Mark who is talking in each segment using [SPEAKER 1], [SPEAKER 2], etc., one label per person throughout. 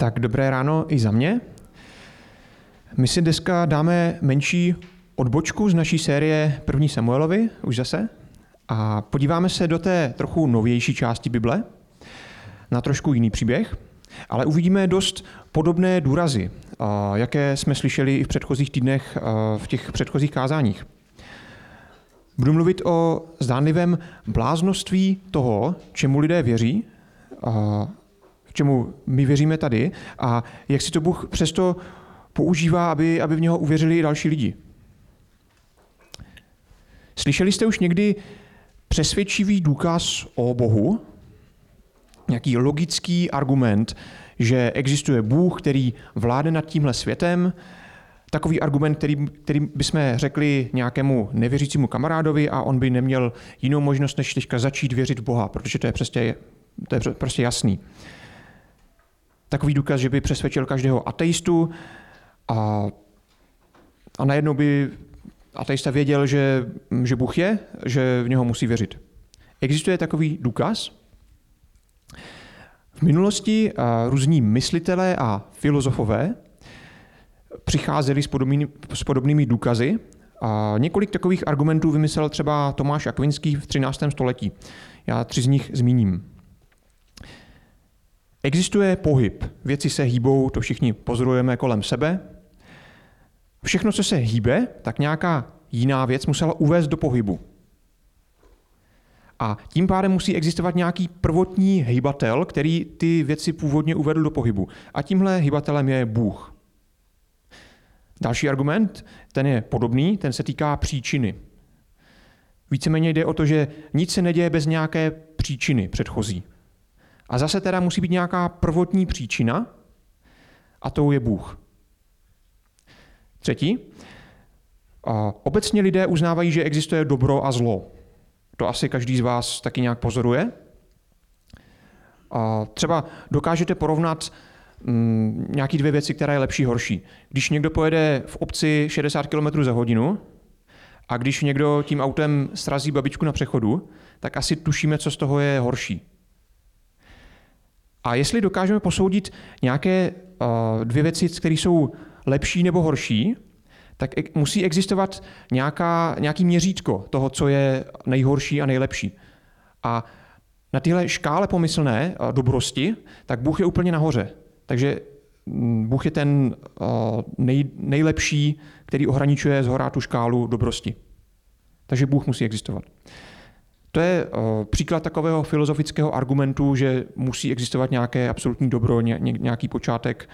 [SPEAKER 1] Tak dobré ráno i za mě. My si dneska dáme menší odbočku z naší série První Samuelovi, už zase, a podíváme se do té trochu novější části Bible, na trošku jiný příběh, ale uvidíme dost podobné důrazy, jaké jsme slyšeli i v předchozích týdnech v těch předchozích kázáních. Budu mluvit o zdánlivém bláznoství toho, čemu lidé věří, čemu my věříme tady a jak si to Bůh přesto používá, aby, aby v něho uvěřili i další lidi. Slyšeli jste už někdy přesvědčivý důkaz o Bohu? Nějaký logický argument, že existuje Bůh, který vládne nad tímhle světem, takový argument, který, který bychom řekli nějakému nevěřícímu kamarádovi a on by neměl jinou možnost, než teďka začít věřit v Boha, protože to je prostě, to je prostě jasný. Takový důkaz, že by přesvědčil každého ateistu a, a najednou by ateista věděl, že, že Bůh je, že v něho musí věřit. Existuje takový důkaz? V minulosti různí myslitelé a filozofové přicházeli s podobnými, s podobnými důkazy. A několik takových argumentů vymyslel třeba Tomáš Akvinský v 13. století. Já tři z nich zmíním. Existuje pohyb. Věci se hýbou, to všichni pozorujeme kolem sebe. Všechno, co se hýbe, tak nějaká jiná věc musela uvést do pohybu. A tím pádem musí existovat nějaký prvotní hybatel, který ty věci původně uvedl do pohybu. A tímhle hybatelem je Bůh. Další argument, ten je podobný, ten se týká příčiny. Víceméně jde o to, že nic se neděje bez nějaké příčiny předchozí. A zase teda musí být nějaká prvotní příčina, a tou je Bůh. Třetí, obecně lidé uznávají, že existuje dobro a zlo. To asi každý z vás taky nějak pozoruje. Třeba dokážete porovnat mm, nějaké dvě věci, která je lepší, horší. Když někdo pojede v obci 60 km za hodinu a když někdo tím autem srazí babičku na přechodu, tak asi tušíme, co z toho je horší. A jestli dokážeme posoudit nějaké uh, dvě věci, které jsou lepší nebo horší, tak musí existovat nějaká, nějaký měřítko toho, co je nejhorší a nejlepší. A na téhle škále pomyslné dobrosti, tak Bůh je úplně nahoře. Takže mm, Bůh je ten nej, nejlepší, který ohraničuje zhorá tu škálu dobrosti. Takže Bůh musí existovat. To je příklad takového filozofického argumentu, že musí existovat nějaké absolutní dobro, nějaký počátek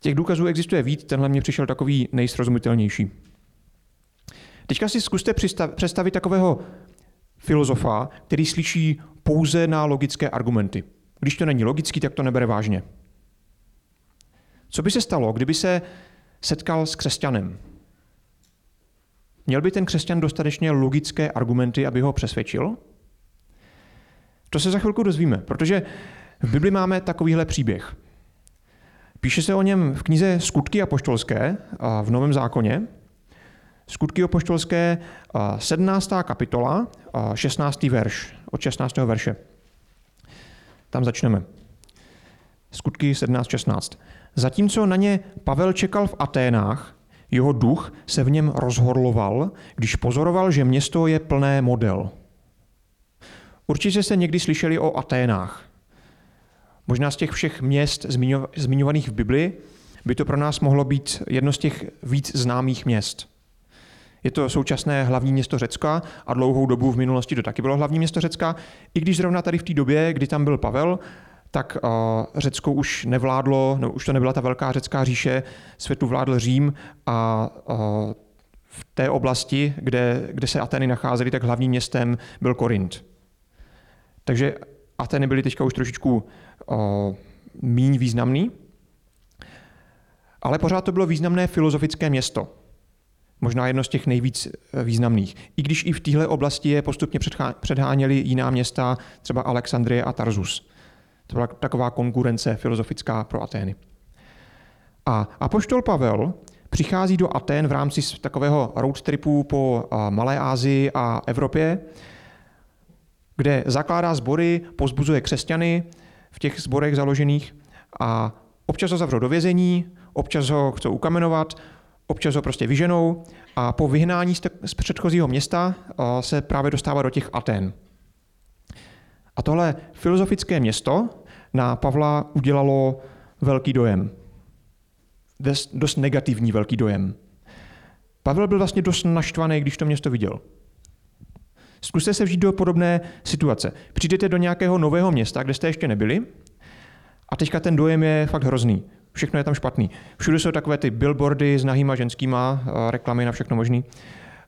[SPEAKER 1] Těch důkazů existuje víc, tenhle mě přišel takový nejsrozumitelnější. Teďka si zkuste představit takového filozofa, který slyší pouze na logické argumenty. Když to není logický, tak to nebere vážně. Co by se stalo, kdyby se setkal s křesťanem? Měl by ten křesťan dostatečně logické argumenty, aby ho přesvědčil? To se za chvilku dozvíme, protože v Bibli máme takovýhle příběh. Píše se o něm v knize Skutky apoštolské v Novém zákoně. Skutky apoštolské 17. kapitola, 16. verš, od 16. verše. Tam začneme. Skutky 17.16. Zatímco na ně Pavel čekal v Aténách, jeho duch se v něm rozhorloval, když pozoroval, že město je plné model. Určitě jste někdy slyšeli o Aténách. Možná z těch všech měst zmiňovaných v Bibli by to pro nás mohlo být jedno z těch víc známých měst. Je to současné hlavní město Řecka a dlouhou dobu v minulosti to taky bylo hlavní město Řecka. I když zrovna tady v té době, kdy tam byl Pavel, tak uh, Řecko už nevládlo, no, už to nebyla ta velká řecká říše, světu vládl Řím a uh, v té oblasti, kde, kde se Ateny nacházely, tak hlavním městem byl Korint. Takže Ateny byly teďka už trošičku míň významný, ale pořád to bylo významné filozofické město. Možná jedno z těch nejvíc významných. I když i v téhle oblasti je postupně předháněly jiná města, třeba Alexandrie a Tarzus. To byla taková konkurence filozofická pro Atény. A Apoštol Pavel přichází do Atén v rámci takového road tripu po Malé Asii a Evropě, kde zakládá sbory, pozbuzuje křesťany v těch sborech založených a občas ho zavřou do vězení, občas ho chcou ukamenovat, občas ho prostě vyženou a po vyhnání z předchozího města se právě dostává do těch Aten. A tohle filozofické město na Pavla udělalo velký dojem. Dost negativní velký dojem. Pavel byl vlastně dost naštvaný, když to město viděl. Zkuste se vžít do podobné situace. Přijdete do nějakého nového města, kde jste ještě nebyli, a teďka ten dojem je fakt hrozný. Všechno je tam špatný. Všude jsou takové ty billboardy s nahýma ženskýma, reklamy na všechno možný.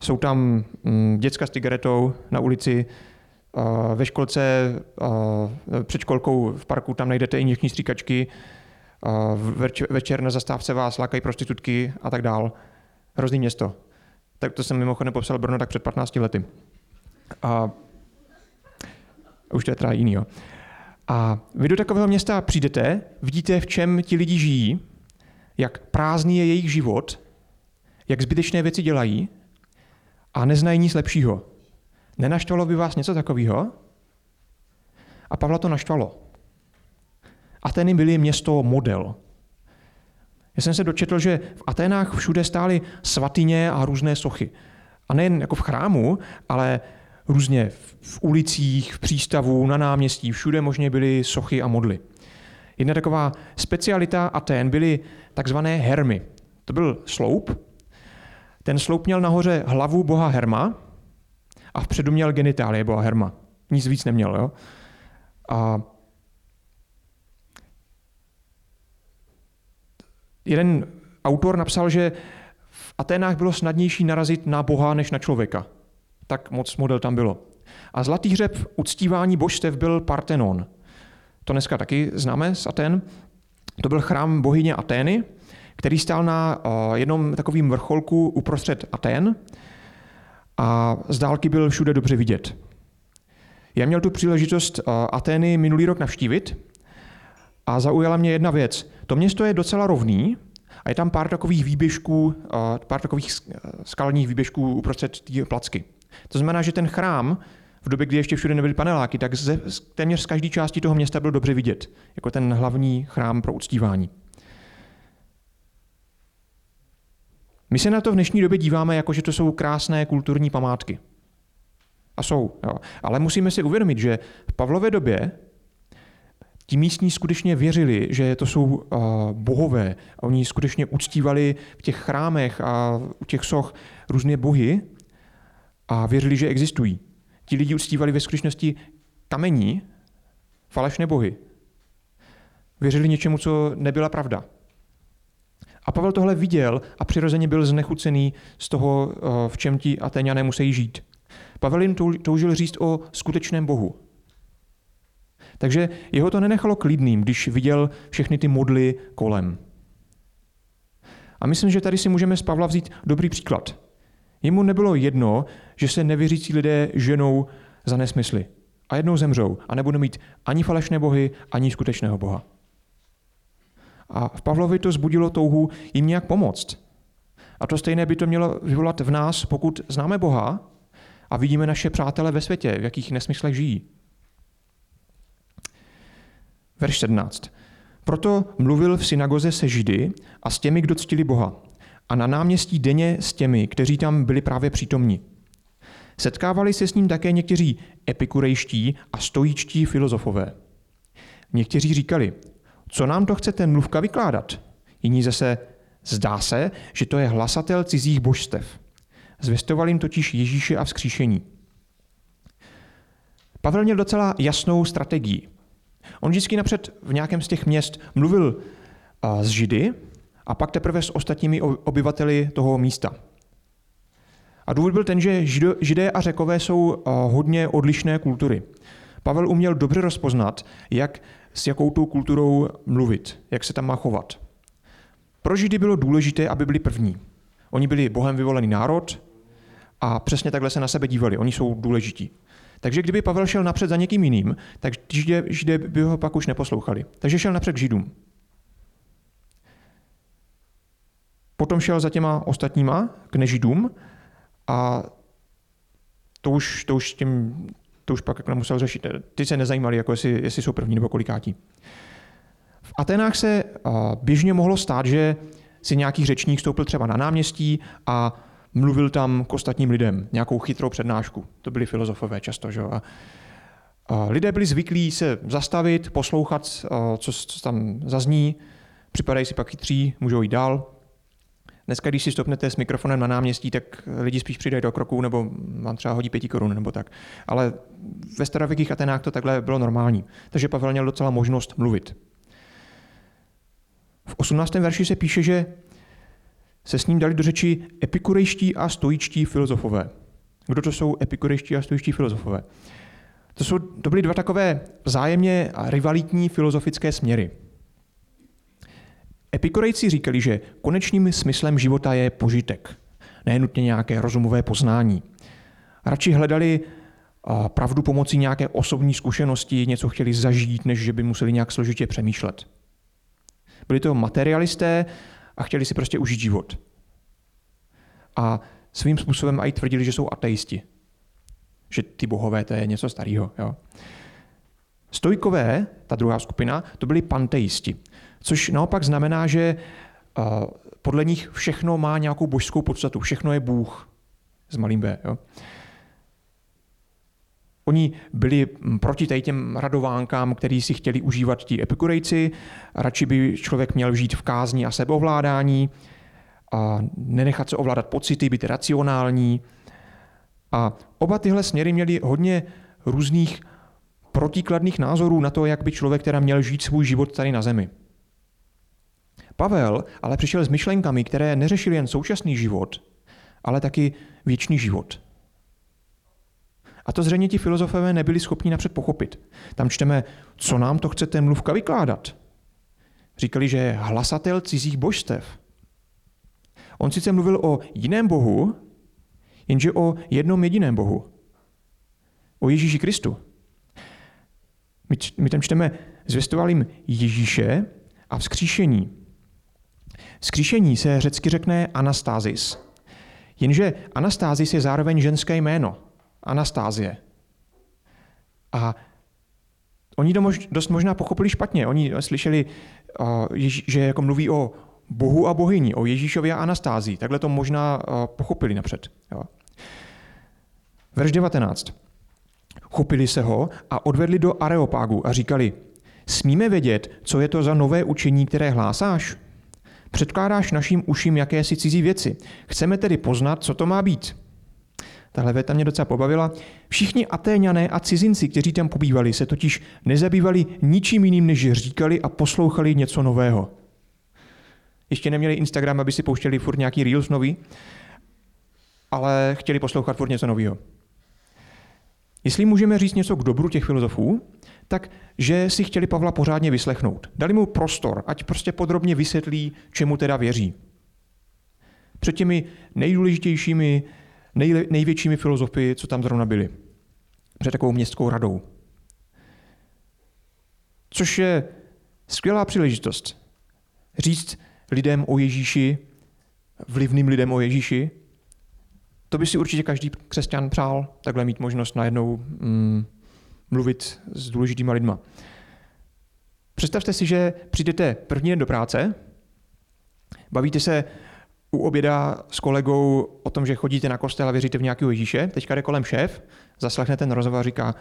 [SPEAKER 1] Jsou tam mm, děcka s cigaretou na ulici, ve školce, před školkou v parku tam najdete i injekční stříkačky, večer na zastávce vás lákají prostitutky a tak dál. Hrozný město. Tak to jsem mimochodem popsal Brno tak před 15 lety. A už to je teda jiný, jo. A vy do takového města přijdete, vidíte, v čem ti lidi žijí, jak prázdný je jejich život, jak zbytečné věci dělají a neznají nic lepšího. Nenaštvalo by vás něco takového? A Pavla to naštvalo. Ateny byly město model. Já jsem se dočetl, že v Aténách všude stály svatyně a různé sochy. A nejen jako v chrámu, ale různě v ulicích, v přístavu, na náměstí, všude možně byly sochy a modly. Jedna taková specialita Atén byly takzvané hermy. To byl sloup. Ten sloup měl nahoře hlavu boha Herma a vpředu měl genitálie boha Herma. Nic víc neměl. Jo? A jeden autor napsal, že v Aténách bylo snadnější narazit na boha než na člověka tak moc model tam bylo. A zlatý hřeb uctívání božstev byl Partenon. To dneska taky známe z Aten. To byl chrám bohyně Atény, který stál na jednom takovým vrcholku uprostřed Aten a z dálky byl všude dobře vidět. Já měl tu příležitost Atény minulý rok navštívit a zaujala mě jedna věc. To město je docela rovný a je tam pár takových výběžků, pár takových skalních výběžků uprostřed té placky. To znamená, že ten chrám v době, kdy ještě všude nebyly paneláky, tak ze, téměř z každé části toho města byl dobře vidět, jako ten hlavní chrám pro uctívání. My se na to v dnešní době díváme, jako že to jsou krásné kulturní památky. A jsou. Jo. Ale musíme si uvědomit, že v Pavlově době ti místní skutečně věřili, že to jsou uh, bohové. Oni skutečně uctívali v těch chrámech a u těch soch různé bohy a věřili, že existují. Ti lidi uctívali ve skutečnosti kamení, falešné bohy. Věřili něčemu, co nebyla pravda. A Pavel tohle viděl a přirozeně byl znechucený z toho, eh, v čem ti Atéňané musí žít. Pavel jim toužil říct o skutečném Bohu. Takže jeho to nenechalo klidným, když viděl všechny ty modly kolem. A myslím, že tady si můžeme z Pavla vzít dobrý příklad. Jemu nebylo jedno, že se nevěřící lidé ženou za nesmysly. A jednou zemřou a nebudou mít ani falešné bohy, ani skutečného boha. A v Pavlovi to zbudilo touhu jim nějak pomoct. A to stejné by to mělo vyvolat v nás, pokud známe Boha a vidíme naše přátele ve světě, v jakých nesmyslech žijí. Verš 17. Proto mluvil v synagoze se Židy a s těmi, kdo ctili Boha a na náměstí denně s těmi, kteří tam byli právě přítomni. Setkávali se s ním také někteří epikurejští a stojíčtí filozofové. Někteří říkali, co nám to chce ten mluvka vykládat? Jiní zase, zdá se, že to je hlasatel cizích božstev. Zvěstoval jim totiž Ježíše a vzkříšení. Pavel měl docela jasnou strategii. On vždycky napřed v nějakém z těch měst mluvil s Židy, a pak teprve s ostatními obyvateli toho místa. A důvod byl ten, že židé a řekové jsou hodně odlišné kultury. Pavel uměl dobře rozpoznat, jak s jakou tou kulturou mluvit, jak se tam má chovat. Pro židy bylo důležité, aby byli první. Oni byli bohem vyvolený národ a přesně takhle se na sebe dívali. Oni jsou důležití. Takže kdyby Pavel šel napřed za někým jiným, tak židé, židé by ho pak už neposlouchali. Takže šel napřed k židům. Potom šel za těma ostatníma k nežidům a to už, to už tím, to už pak jako nemusel řešit. Ty se nezajímali, jako jestli, jestli jsou první nebo kolikátí. V Atenách se běžně mohlo stát, že si nějaký řečník stoupil třeba na náměstí a mluvil tam k ostatním lidem, nějakou chytrou přednášku. To byli filozofové často. Že? A, lidé byli zvyklí se zastavit, poslouchat, co, co tam zazní, připadají si pak chytří, můžou jít dál. Dneska, když si stopnete s mikrofonem na náměstí, tak lidi spíš přidají do kroku nebo vám třeba hodí pěti korun nebo tak. Ale ve starověkých Atenách to takhle bylo normální. Takže Pavel měl docela možnost mluvit. V 18. verši se píše, že se s ním dali do řeči epikurejští a stoičtí filozofové. Kdo to jsou epikurejští a stoičtí filozofové? To, jsou, to byly dva takové vzájemně rivalitní filozofické směry. Epikurejci říkali, že konečným smyslem života je požitek, ne nutně nějaké rozumové poznání. Radši hledali pravdu pomocí nějaké osobní zkušenosti, něco chtěli zažít, než že by museli nějak složitě přemýšlet. Byli to materialisté a chtěli si prostě užít život. A svým způsobem i tvrdili, že jsou ateisti. Že ty bohové to je něco starého. Stojkové, ta druhá skupina, to byli panteisti. Což naopak znamená, že uh, podle nich všechno má nějakou božskou podstatu. Všechno je Bůh s malým B. Jo. Oni byli proti tady těm radovánkám, který si chtěli užívat ti epikurejci. Radši by člověk měl žít v kázni a sebeovládání a nenechat se ovládat pocity, být racionální. A oba tyhle směry měly hodně různých protikladných názorů na to, jak by člověk teda měl žít svůj život tady na zemi. Pavel ale přišel s myšlenkami, které neřešily jen současný život, ale taky věčný život. A to zřejmě ti filozofové nebyli schopni napřed pochopit. Tam čteme, co nám to chce ten mluvka vykládat. Říkali, že je hlasatel cizích božstev. On sice mluvil o jiném bohu, jenže o jednom jediném bohu. O Ježíši Kristu. My, my tam čteme, zvěstoval jim Ježíše a vzkříšení. Vzkříšení se řecky řekne anastázis. Jenže anastázis je zároveň ženské jméno. Anastázie. A oni to mož, dost možná pochopili špatně. Oni slyšeli, že jako mluví o Bohu a bohyni, o Ježíšově a Anastázii. Takhle to možná pochopili napřed. Jo. Verš 19. Chopili se ho a odvedli do Areopágu a říkali, smíme vědět, co je to za nové učení, které hlásáš? Předkládáš našim uším jakési cizí věci. Chceme tedy poznat, co to má být. Tahle věta mě docela pobavila. Všichni Atéňané a cizinci, kteří tam pobývali, se totiž nezabývali ničím jiným, než říkali a poslouchali něco nového. Ještě neměli Instagram, aby si pouštěli furt nějaký Reels nový, ale chtěli poslouchat furt něco nového. Jestli můžeme říct něco k dobru těch filozofů, tak že si chtěli Pavla pořádně vyslechnout. Dali mu prostor, ať prostě podrobně vysvětlí, čemu teda věří. Před těmi nejdůležitějšími nej, největšími filozofy, co tam zrovna byli. Před takovou městskou radou. Což je skvělá příležitost říct lidem o Ježíši, vlivným lidem o Ježíši. To by si určitě každý křesťan přál, takhle mít možnost najednou mm, mluvit s důležitýma lidma. Představte si, že přijdete první den do práce, bavíte se u oběda s kolegou o tom, že chodíte na kostel a věříte v nějakého Ježíše. Teďka jde kolem šéf, zaslechne ten rozhovor a říká,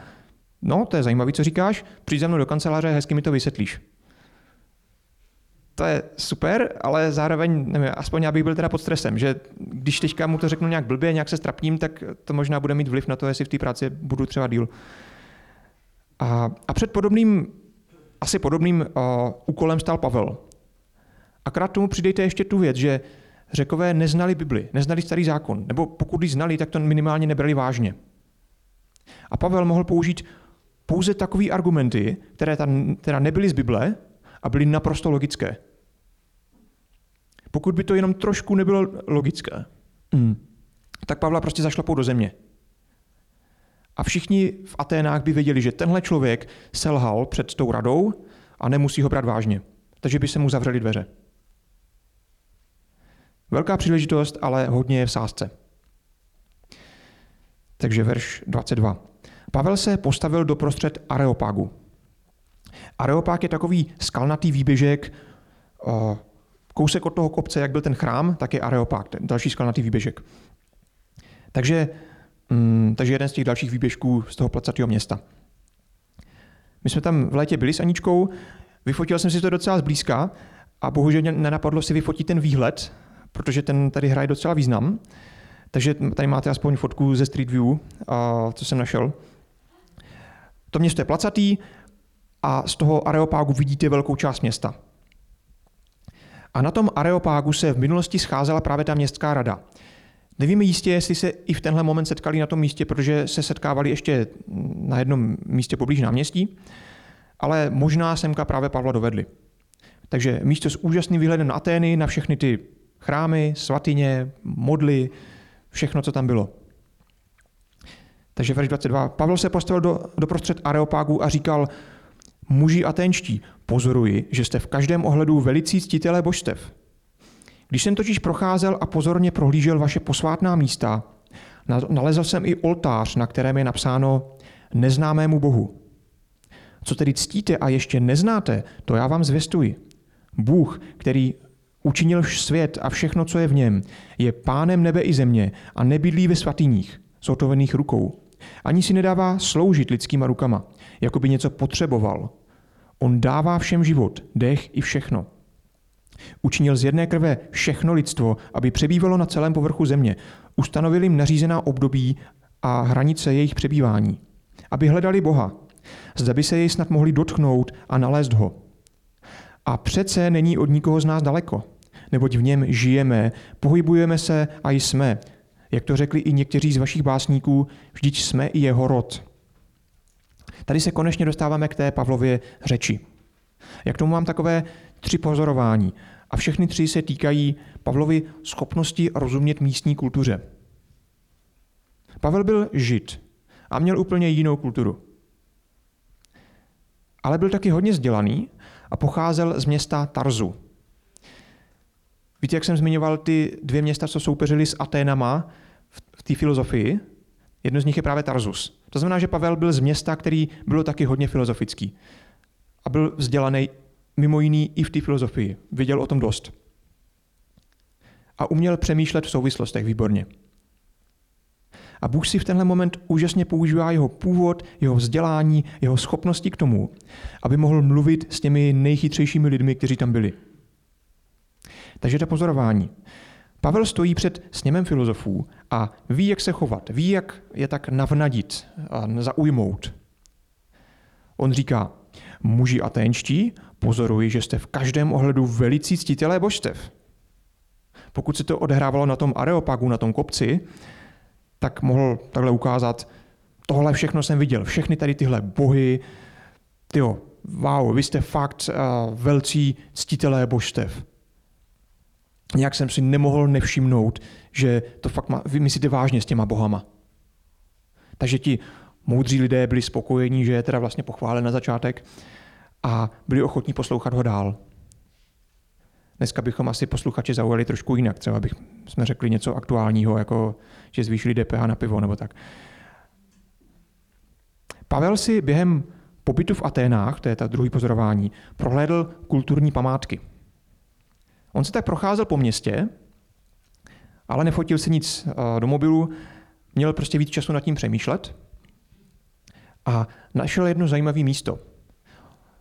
[SPEAKER 1] no, to je zajímavé, co říkáš, přijď za mnou do kanceláře, hezky mi to vysvětlíš. To je super, ale zároveň, nevím, aspoň já bych byl teda pod stresem, že když teďka mu to řeknu nějak blbě, nějak se strapním, tak to možná bude mít vliv na to, jestli v té práci budu třeba díl. A, a před podobným, asi podobným uh, úkolem stál Pavel. Akorát tomu přidejte ještě tu věc, že Řekové neznali Bibli, neznali starý zákon, nebo pokud ji znali, tak to minimálně nebrali vážně. A Pavel mohl použít pouze takové argumenty, které tam teda nebyly z Bible a byly naprosto logické. Pokud by to jenom trošku nebylo logické, mm. tak Pavla prostě zašlapou do země. A všichni v Aténách by věděli, že tenhle člověk selhal před tou radou a nemusí ho brát vážně. Takže by se mu zavřeli dveře. Velká příležitost, ale hodně je v sázce. Takže verš 22. Pavel se postavil do prostřed Areopagu. Areopág je takový skalnatý výběžek, kousek od toho kopce, jak byl ten chrám, tak je Areopág, ten další skalnatý výběžek. Takže, mm, takže jeden z těch dalších výběžků z toho placatého města. My jsme tam v létě byli s Aničkou, vyfotil jsem si to docela zblízka a bohužel mě nenapadlo si vyfotit ten výhled, protože ten tady hraje docela význam. Takže tady máte aspoň fotku ze Street View, co jsem našel. To město je placatý a z toho areopágu vidíte velkou část města. A na tom areopágu se v minulosti scházela právě ta městská rada. Nevíme jistě, jestli se i v tenhle moment setkali na tom místě, protože se setkávali ještě na jednom místě poblíž náměstí, ale možná semka právě Pavla dovedli. Takže místo s úžasným výhledem na Atény, na všechny ty chrámy, svatyně, modly, všechno, co tam bylo. Takže verš 22. Pavel se postavil do, do prostřed Areopágu a říkal, muži aténští, pozoruji, že jste v každém ohledu velicí ctitelé božstev. Když jsem totiž procházel a pozorně prohlížel vaše posvátná místa, nalezl jsem i oltář, na kterém je napsáno neznámému Bohu. Co tedy ctíte a ještě neznáte, to já vám zvěstuji. Bůh, který učinil svět a všechno, co je v něm, je pánem nebe i země a nebydlí ve svatyních, zhotovených rukou. Ani si nedává sloužit lidskýma rukama, jako by něco potřeboval. On dává všem život, dech i všechno. Učinil z jedné krve všechno lidstvo, aby přebývalo na celém povrchu země. Ustanovil jim nařízená období a hranice jejich přebývání. Aby hledali Boha. Zda by se jej snad mohli dotknout a nalézt ho. A přece není od nikoho z nás daleko, neboť v něm žijeme, pohybujeme se a jsme. Jak to řekli i někteří z vašich básníků, vždyť jsme i jeho rod. Tady se konečně dostáváme k té Pavlově řeči. Jak tomu mám takové tři pozorování. A všechny tři se týkají Pavlovy schopnosti rozumět místní kultuře. Pavel byl žid a měl úplně jinou kulturu. Ale byl taky hodně vzdělaný a pocházel z města Tarzu. Víte, jak jsem zmiňoval ty dvě města, co soupeřili s Aténama v té filozofii? Jedno z nich je právě Tarzus. To znamená, že Pavel byl z města, který bylo taky hodně filozofický. A byl vzdělaný mimo jiný i v té filozofii. Věděl o tom dost. A uměl přemýšlet v souvislostech výborně. A Bůh si v tenhle moment úžasně používá jeho původ, jeho vzdělání, jeho schopnosti k tomu, aby mohl mluvit s těmi nejchytřejšími lidmi, kteří tam byli. Takže to pozorování. Pavel stojí před sněmem filozofů a ví, jak se chovat, ví, jak je tak navnadit a zaujmout. On říká, muži aténští, pozoruji, že jste v každém ohledu velicí ctitelé božstev. Pokud se to odehrávalo na tom areopagu, na tom kopci, tak mohl takhle ukázat, tohle všechno jsem viděl, všechny tady tyhle bohy, tyjo, wow, vy jste fakt uh, velcí ctitelé božstev. Nějak jsem si nemohl nevšimnout, že to fakt má, vy myslíte vážně s těma bohama. Takže ti moudří lidé byli spokojení, že je teda vlastně pochválen na začátek a byli ochotní poslouchat ho dál. Dneska bychom asi posluchače zaujali trošku jinak. Třeba bych jsme řekli něco aktuálního, jako že zvýšili DPH na pivo nebo tak. Pavel si během pobytu v Aténách, to je ta druhý pozorování, prohlédl kulturní památky. On se tak procházel po městě, ale nefotil si nic eh, do mobilu, měl prostě víc času nad tím přemýšlet a našel jedno zajímavé místo.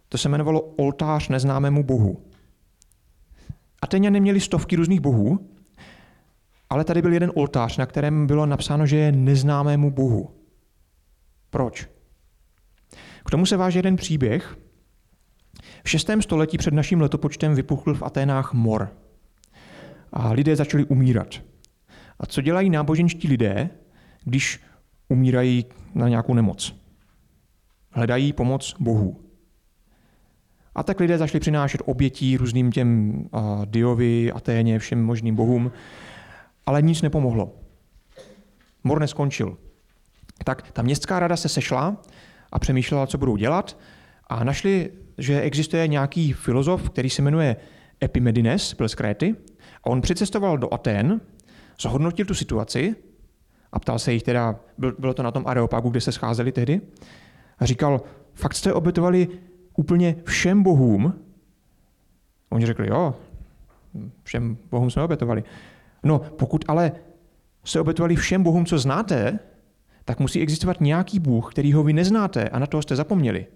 [SPEAKER 1] To se jmenovalo oltář neznámému bohu. Ateňané měli stovky různých bohů, ale tady byl jeden oltář, na kterém bylo napsáno, že je neznámému bohu. Proč? K tomu se váže jeden příběh. V 6. století před naším letopočtem vypuchl v Aténách mor. A lidé začali umírat. A co dělají náboženští lidé, když umírají na nějakou nemoc? Hledají pomoc Bohu. A tak lidé začali přinášet obětí různým těm uh, Diovi, Aténě, všem možným bohům, ale nic nepomohlo. Mor neskončil. Tak ta městská rada se sešla a přemýšlela, co budou dělat a našli, že existuje nějaký filozof, který se jmenuje Epimedines, byl z Kréty, a on přicestoval do Atén, zhodnotil tu situaci a ptal se jich teda, bylo to na tom Areopagu, kde se scházeli tehdy, a říkal, fakt jste obětovali úplně všem bohům. Oni řekli, jo, všem bohům jsme obětovali. No, pokud ale se obětovali všem bohům, co znáte, tak musí existovat nějaký bůh, který ho vy neznáte a na toho jste zapomněli.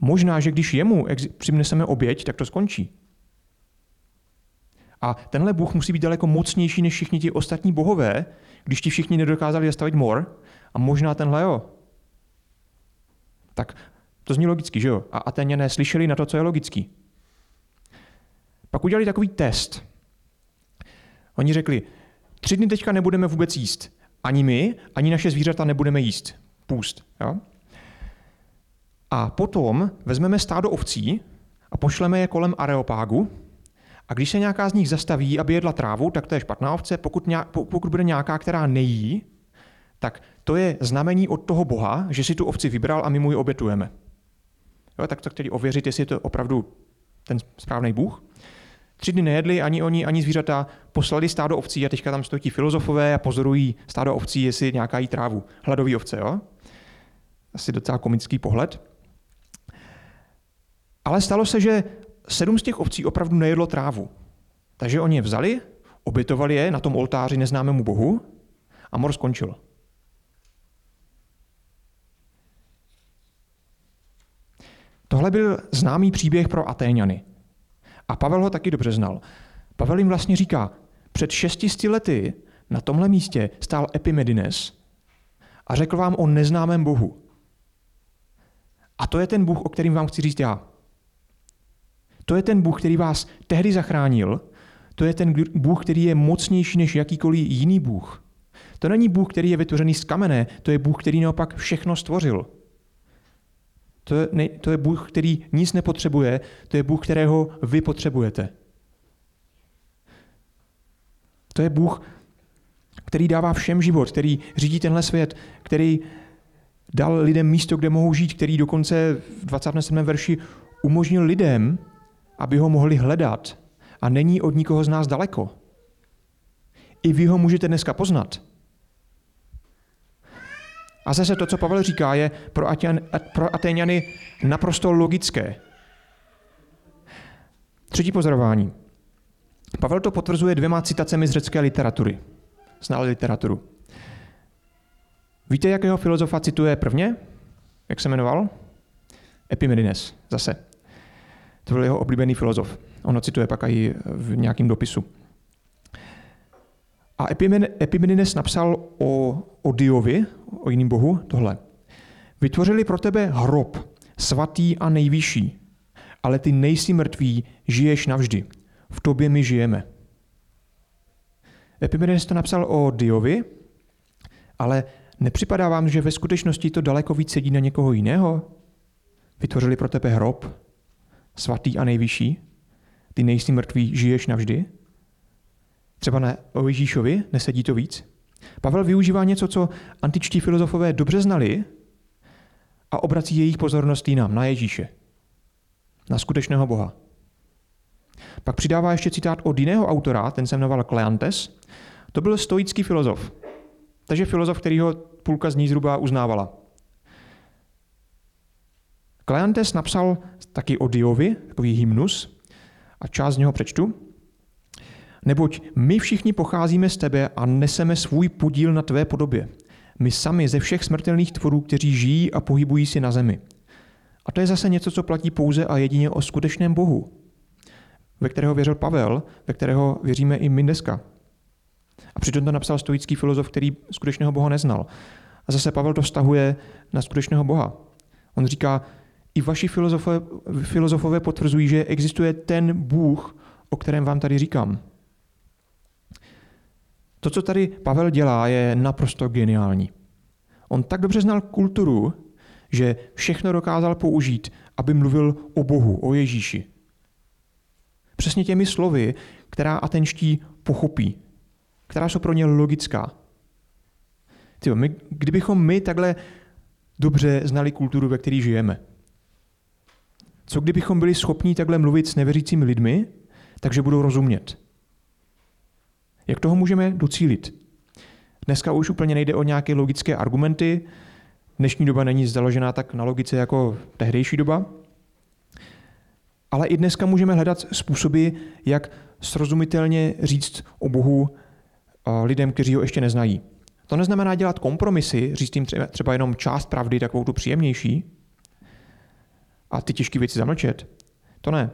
[SPEAKER 1] Možná, že když jemu přineseme oběť, tak to skončí. A tenhle Bůh musí být daleko mocnější než všichni ti ostatní bohové, když ti všichni nedokázali zastavit mor, a možná tenhle jo. Tak to zní logicky, že jo? A Ateňané slyšeli na to, co je logický. Pak udělali takový test. Oni řekli, tři dny teďka nebudeme vůbec jíst. Ani my, ani naše zvířata nebudeme jíst. Půst. Jo? A potom vezmeme stádo ovcí a pošleme je kolem areopágu. A když se nějaká z nich zastaví, aby jedla trávu, tak to je špatná ovce. Pokud, nějak, pokud bude nějaká, která nejí, tak to je znamení od toho Boha, že si tu ovci vybral a my mu ji obětujeme. Jo, tak to chtěli ověřit, jestli je to opravdu ten správný Bůh. Tři dny nejedli ani oni, ani zvířata, poslali stádo ovcí a teďka tam stojí filozofové a pozorují stádo ovcí, jestli nějaká jí trávu. Hladový ovce, jo? Asi docela komický pohled. Ale stalo se, že sedm z těch ovcí opravdu nejedlo trávu. Takže oni je vzali, obětovali je na tom oltáři neznámému bohu a mor skončil. Tohle byl známý příběh pro Atéňany. A Pavel ho taky dobře znal. Pavel jim vlastně říká, před šestisty lety na tomhle místě stál Epimedines a řekl vám o neznámém Bohu. A to je ten Bůh, o kterým vám chci říct já. To je ten Bůh, který vás tehdy zachránil. To je ten Bůh, který je mocnější než jakýkoliv jiný Bůh. To není Bůh, který je vytvořený z kamene, to je Bůh, který naopak všechno stvořil. To je, ne, to je Bůh, který nic nepotřebuje, to je Bůh, kterého vy potřebujete. To je Bůh, který dává všem život, který řídí tenhle svět, který dal lidem místo, kde mohou žít, který dokonce v 27. verši umožnil lidem, aby ho mohli hledat a není od nikoho z nás daleko. I vy ho můžete dneska poznat. A zase to, co Pavel říká, je pro, Atěn, pro Atéňany naprosto logické. Třetí pozorování. Pavel to potvrzuje dvěma citacemi z řecké literatury. Znal literaturu. Víte, jakého filozofa cituje prvně? Jak se jmenoval? Epimedines, zase. To byl jeho oblíbený filozof. On ho cituje pak i v nějakém dopisu. A Epimenides napsal o, Diovi, o jiném bohu, tohle. Vytvořili pro tebe hrob, svatý a nejvyšší, ale ty nejsi mrtvý, žiješ navždy. V tobě my žijeme. Epimenides to napsal o Diovi, ale nepřipadá vám, že ve skutečnosti to daleko víc sedí na někoho jiného? Vytvořili pro tebe hrob, svatý a nejvyšší, ty nejsi mrtvý, žiješ navždy? Třeba na, Ježíšovi nesedí to víc? Pavel využívá něco, co antičtí filozofové dobře znali a obrací jejich pozornost jinam, na Ježíše, na skutečného Boha. Pak přidává ještě citát od jiného autora, ten se jmenoval Kleantes. To byl stoický filozof. Takže filozof, který ho půlka z ní zhruba uznávala. Kleantes napsal taky o Diovi, takový hymnus, a část z něho přečtu. Neboť my všichni pocházíme z tebe a neseme svůj podíl na tvé podobě. My sami ze všech smrtelných tvorů, kteří žijí a pohybují si na zemi. A to je zase něco, co platí pouze a jedině o skutečném Bohu, ve kterého věřil Pavel, ve kterého věříme i my dneska. A přitom to napsal stoický filozof, který skutečného Boha neznal. A zase Pavel to vztahuje na skutečného Boha. On říká, i vaši filozofové, filozofové potvrzují, že existuje ten Bůh, o kterém vám tady říkám. To, co tady Pavel dělá, je naprosto geniální. On tak dobře znal kulturu, že všechno dokázal použít, aby mluvil o Bohu, o Ježíši. Přesně těmi slovy, která atenští pochopí, která jsou pro ně logická. Tyjo, my, kdybychom my takhle dobře znali kulturu, ve které žijeme, co kdybychom byli schopni takhle mluvit s nevěřícími lidmi, takže budou rozumět? Jak toho můžeme docílit? Dneska už úplně nejde o nějaké logické argumenty, Dnešní doba není založená tak na logice jako tehdejší doba, ale i dneska můžeme hledat způsoby, jak srozumitelně říct o Bohu lidem, kteří ho ještě neznají. To neznamená dělat kompromisy, říct jim třeba jenom část pravdy, takovou tu příjemnější, a ty těžké věci zamlčet. To ne.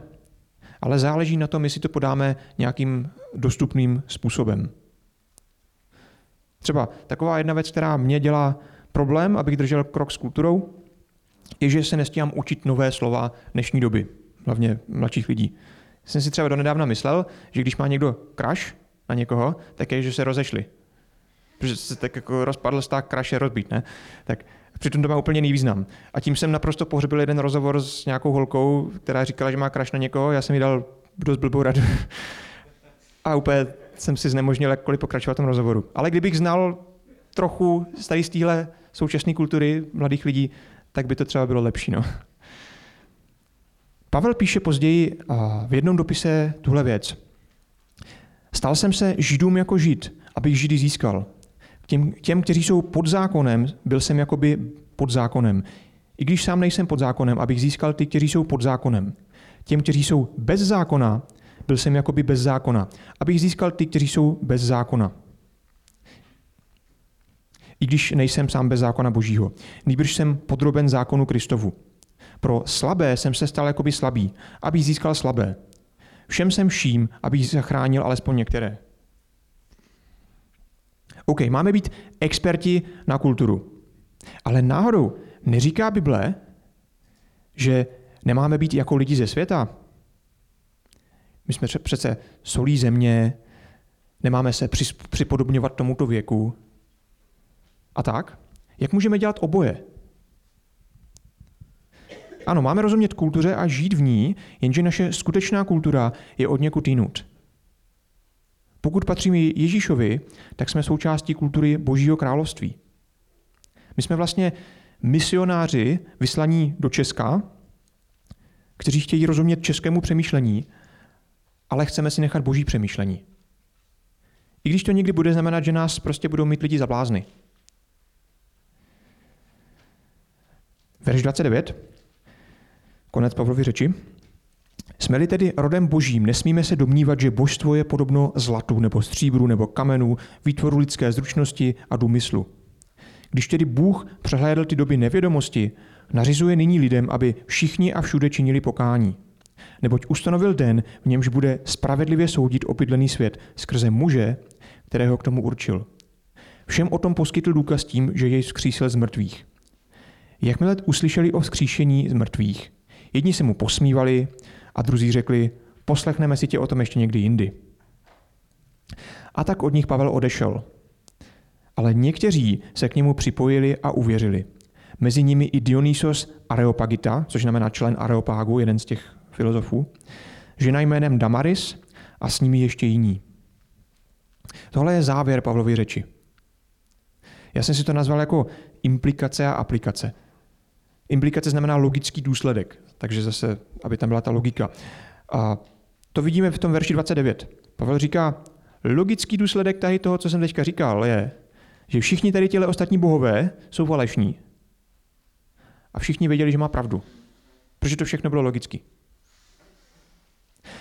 [SPEAKER 1] Ale záleží na tom, jestli to podáme nějakým dostupným způsobem. Třeba taková jedna věc, která mě dělá problém, abych držel krok s kulturou, je, že se nestíhám učit nové slova dnešní doby, hlavně mladších lidí. Jsem si třeba donedávna myslel, že když má někdo crush na někoho, tak je, že se rozešli. Protože se tak jako rozpadl crush je rozbít, ne? Tak přitom to má úplně jiný význam. A tím jsem naprosto pohřbil jeden rozhovor s nějakou holkou, která říkala, že má crush na někoho, já jsem jí dal dost blbou radu. A úplně jsem si znemožnil jakkoliv pokračovat v tom rozhovoru. Ale kdybych znal trochu z téhle současné kultury mladých lidí, tak by to třeba bylo lepší. No. Pavel píše později v jednom dopise tuhle věc. Stal jsem se židům jako žid, abych židy získal. Těm, těm, kteří jsou pod zákonem, byl jsem jakoby pod zákonem. I když sám nejsem pod zákonem, abych získal ty, kteří jsou pod zákonem. Těm, kteří jsou bez zákona, byl jsem jakoby bez zákona, abych získal ty, kteří jsou bez zákona. I když nejsem sám bez zákona božího. Nýbrž jsem podroben zákonu Kristovu. Pro slabé jsem se stal jakoby slabý, abych získal slabé. Všem jsem vším, abych zachránil alespoň některé. OK, máme být experti na kulturu. Ale náhodou neříká Bible, že nemáme být jako lidi ze světa? My jsme přece solí země, nemáme se připodobňovat tomuto věku. A tak? Jak můžeme dělat oboje? Ano, máme rozumět kultuře a žít v ní, jenže naše skutečná kultura je od někud jinut. Pokud patříme Ježíšovi, tak jsme součástí kultury Božího království. My jsme vlastně misionáři vyslaní do Česka, kteří chtějí rozumět českému přemýšlení, ale chceme si nechat boží přemýšlení. I když to někdy bude znamenat, že nás prostě budou mít lidi za blázny. Verš 29, konec Pavlovy řeči. Jsme-li tedy rodem božím, nesmíme se domnívat, že božstvo je podobno zlatu nebo stříbru nebo kamenu, výtvoru lidské zručnosti a důmyslu. Když tedy Bůh přehlédl ty doby nevědomosti, nařizuje nyní lidem, aby všichni a všude činili pokání. Neboť ustanovil den, v němž bude spravedlivě soudit opydlený svět skrze muže, kterého k tomu určil. Všem o tom poskytl důkaz tím, že jej vzkřísil z mrtvých. Jakmile uslyšeli o vzkříšení z mrtvých, jedni se mu posmívali a druzí řekli, poslechneme si tě o tom ještě někdy jindy. A tak od nich Pavel odešel. Ale někteří se k němu připojili a uvěřili. Mezi nimi i Dionysos Areopagita, což znamená člen Areopágu, jeden z těch filozofů, žena jménem Damaris a s nimi ještě jiní. Tohle je závěr Pavlovy řeči. Já jsem si to nazval jako implikace a aplikace. Implikace znamená logický důsledek, takže zase, aby tam byla ta logika. A to vidíme v tom verši 29. Pavel říká, logický důsledek tady toho, co jsem teďka říkal, je, že všichni tady těle ostatní bohové jsou falešní. A všichni věděli, že má pravdu. Protože to všechno bylo logicky.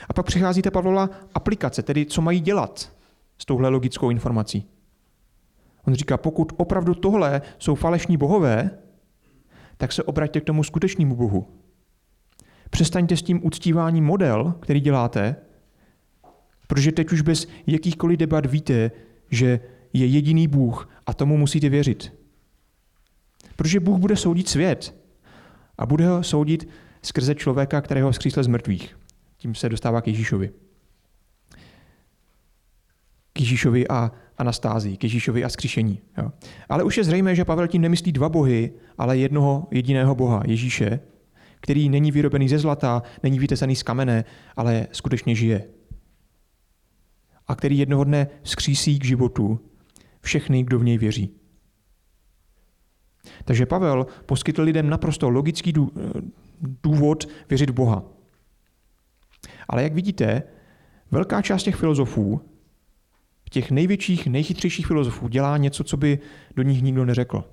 [SPEAKER 1] A pak přichází ta Pavlova aplikace, tedy co mají dělat s touhle logickou informací. On říká, pokud opravdu tohle jsou falešní bohové, tak se obraťte k tomu skutečnému Bohu. Přestaňte s tím uctíváním model, který děláte, protože teď už bez jakýchkoliv debat víte, že je jediný Bůh a tomu musíte věřit. Protože Bůh bude soudit svět a bude ho soudit skrze člověka, kterého vzkřísl z mrtvých. Tím se dostává k Ježíšovi. K Ježíšovi a anastázii, k Ježíšovi a skříšení. Jo. Ale už je zřejmé, že Pavel tím nemyslí dva bohy, ale jednoho jediného boha, Ježíše, který není vyrobený ze zlata, není vytesaný z kamene, ale skutečně žije. A který jednoho dne vzkřísí k životu všechny, kdo v něj věří. Takže Pavel poskytl lidem naprosto logický důvod věřit v Boha. Ale jak vidíte, velká část těch filozofů, těch největších, nejchytřejších filozofů dělá něco, co by do nich nikdo neřekl.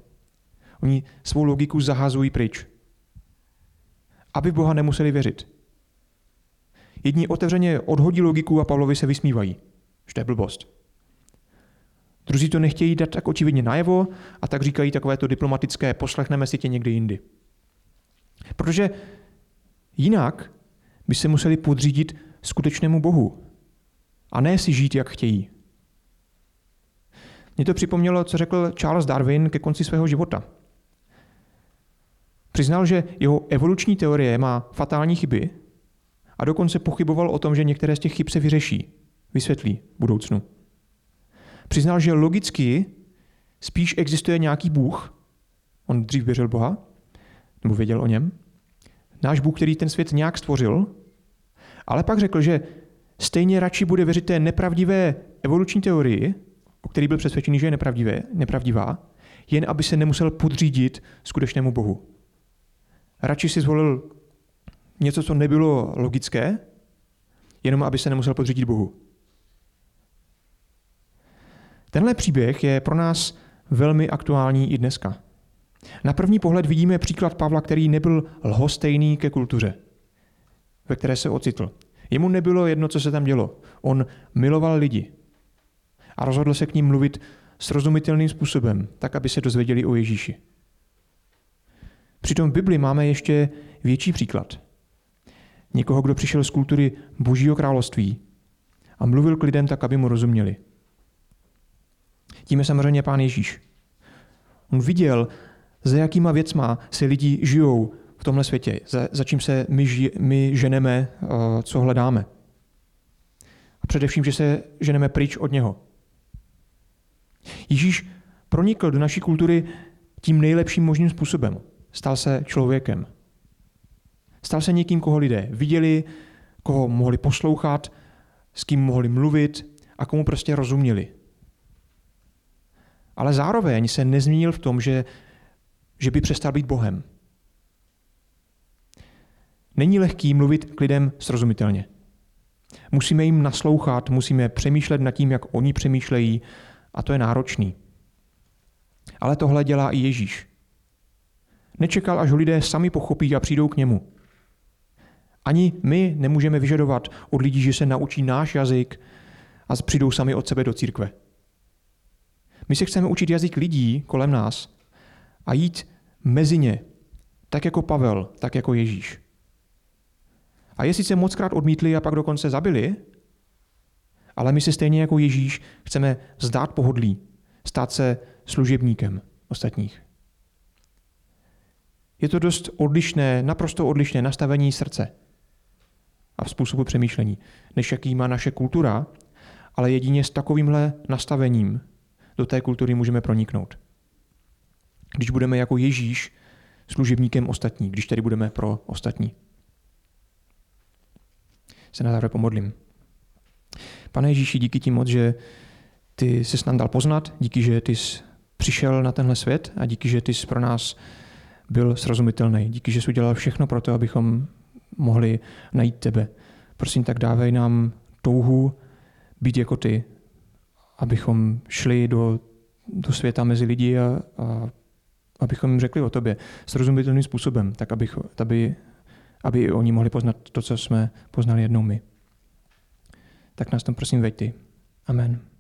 [SPEAKER 1] Oni svou logiku zahazují pryč. Aby Boha nemuseli věřit. Jedni otevřeně odhodí logiku a Pavlovi se vysmívají. Že to je blbost. Druzí to nechtějí dát tak očividně najevo a tak říkají takovéto diplomatické poslechneme si tě někdy jindy. Protože jinak by se museli podřídit skutečnému Bohu a ne si žít, jak chtějí. Mně to připomnělo, co řekl Charles Darwin ke konci svého života. Přiznal, že jeho evoluční teorie má fatální chyby a dokonce pochyboval o tom, že některé z těch chyb se vyřeší, vysvětlí v budoucnu. Přiznal, že logicky spíš existuje nějaký Bůh, on dřív věřil Boha, nebo věděl o něm, náš Bůh, který ten svět nějak stvořil, ale pak řekl, že stejně radši bude věřit té nepravdivé evoluční teorii, o který byl přesvědčený, že je nepravdivé, nepravdivá, jen aby se nemusel podřídit skutečnému Bohu. Radši si zvolil něco, co nebylo logické, jenom aby se nemusel podřídit Bohu. Tenhle příběh je pro nás velmi aktuální i dneska. Na první pohled vidíme příklad Pavla, který nebyl lhostejný ke kultuře, ve které se ocitl. Jemu nebylo jedno, co se tam dělo. On miloval lidi a rozhodl se k ním mluvit srozumitelným způsobem, tak, aby se dozvěděli o Ježíši. Přitom v Bibli máme ještě větší příklad. Někoho, kdo přišel z kultury Božího království a mluvil k lidem tak, aby mu rozuměli. Tím je samozřejmě pán Ježíš. On viděl, za jakýma věcma se lidi žijou v tomhle světě, za, za čím se my, ži, my ženeme, uh, co hledáme. A především, že se ženeme pryč od něho. Ježíš pronikl do naší kultury tím nejlepším možným způsobem. Stal se člověkem. Stal se někým, koho lidé viděli, koho mohli poslouchat, s kým mohli mluvit a komu prostě rozuměli. Ale zároveň se nezmínil v tom, že, že by přestal být Bohem. Není lehký mluvit k lidem srozumitelně. Musíme jim naslouchat, musíme přemýšlet nad tím, jak oni přemýšlejí a to je náročný. Ale tohle dělá i Ježíš. Nečekal, až ho lidé sami pochopí a přijdou k němu. Ani my nemůžeme vyžadovat od lidí, že se naučí náš jazyk a přijdou sami od sebe do církve. My se chceme učit jazyk lidí kolem nás a jít mezi ně, tak jako Pavel, tak jako Ježíš. A je sice mockrát odmítli a pak dokonce zabili, ale my se stejně jako Ježíš chceme zdát pohodlí, stát se služebníkem ostatních. Je to dost odlišné, naprosto odlišné nastavení srdce a způsobu přemýšlení, než jaký má naše kultura, ale jedině s takovýmhle nastavením do té kultury můžeme proniknout. Když budeme jako Ježíš služebníkem ostatní, když tedy budeme pro ostatní. Se na závěr pomodlím. Pane Ježíši, díky ti moc, že ty jsi nám dal poznat, díky, že ty jsi přišel na tenhle svět a díky, že ty jsi pro nás byl srozumitelný. Díky, že jsi udělal všechno pro to, abychom mohli najít tebe. Prosím, tak dávej nám touhu být jako ty, abychom šli do, do světa mezi lidi a, a abychom jim řekli o tobě srozumitelným způsobem, tak abych, aby, aby oni mohli poznat to, co jsme poznali jednou my. Tak nás tam prosím veď ty. Amen.